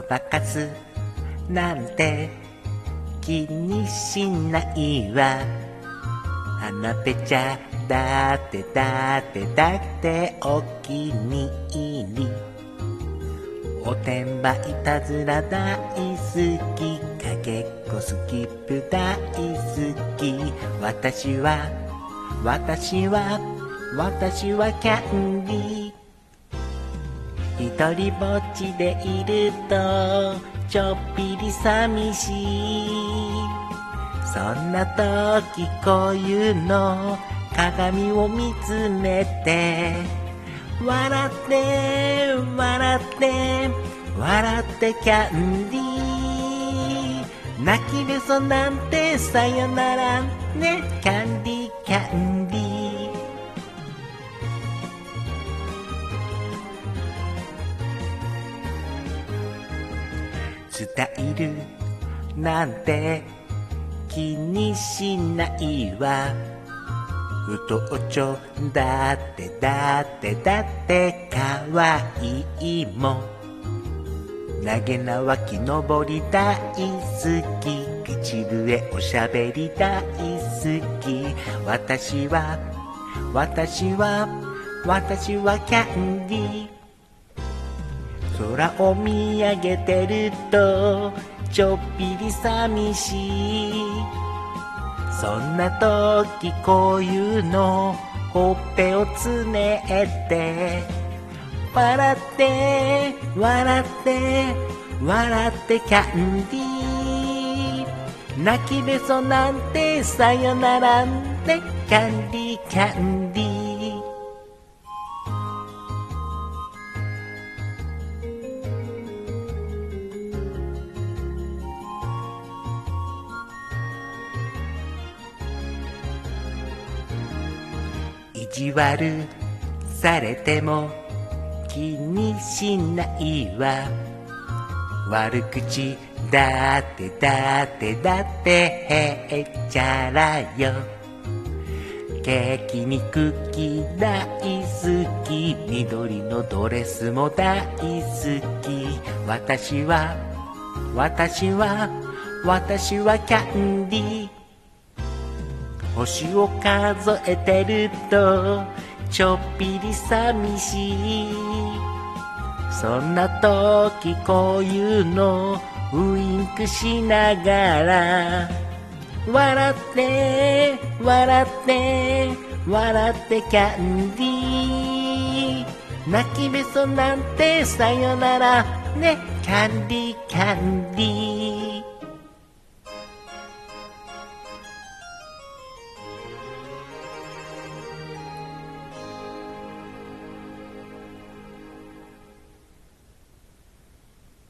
バカすなんて気にしないわ。花ぺちゃだってだってだってお気に入り。おてんばいたずら大好き。かけっこスキップ大好き。私は私は私はキャンディー。一人ぼっちでいるとちょっぴり寂しい。そんな時こういうの鏡を見つめて笑って笑って笑ってキャンディー。泣きべそなんてさよならね。キャンディーキャンディー。スタイルなんて気にしないわ。うとおちょだってだってだってかわいもん。投げ縄木登り大好き。口笛おしゃべり大好き。私は私は私はキャンディー。空を見上げてるとちょっぴり寂しい。そんな時こういうのほっぺをつねって笑って笑って笑ってキャンディー。泣きべそなんてさよならねキャンディーキャンディー。意地悪されても気にしないわ。悪口だってだってだってへっちゃらよ。ケーキにクッキー大好き。緑のドレスも大好き。私は私は私はキャンディー。星を数えてるとちょっぴり寂しい。そんな時こういうのウインクしながら笑って笑って笑ってキャンディー。泣きべそなんてさよなら。ねキャンディーキャンディー。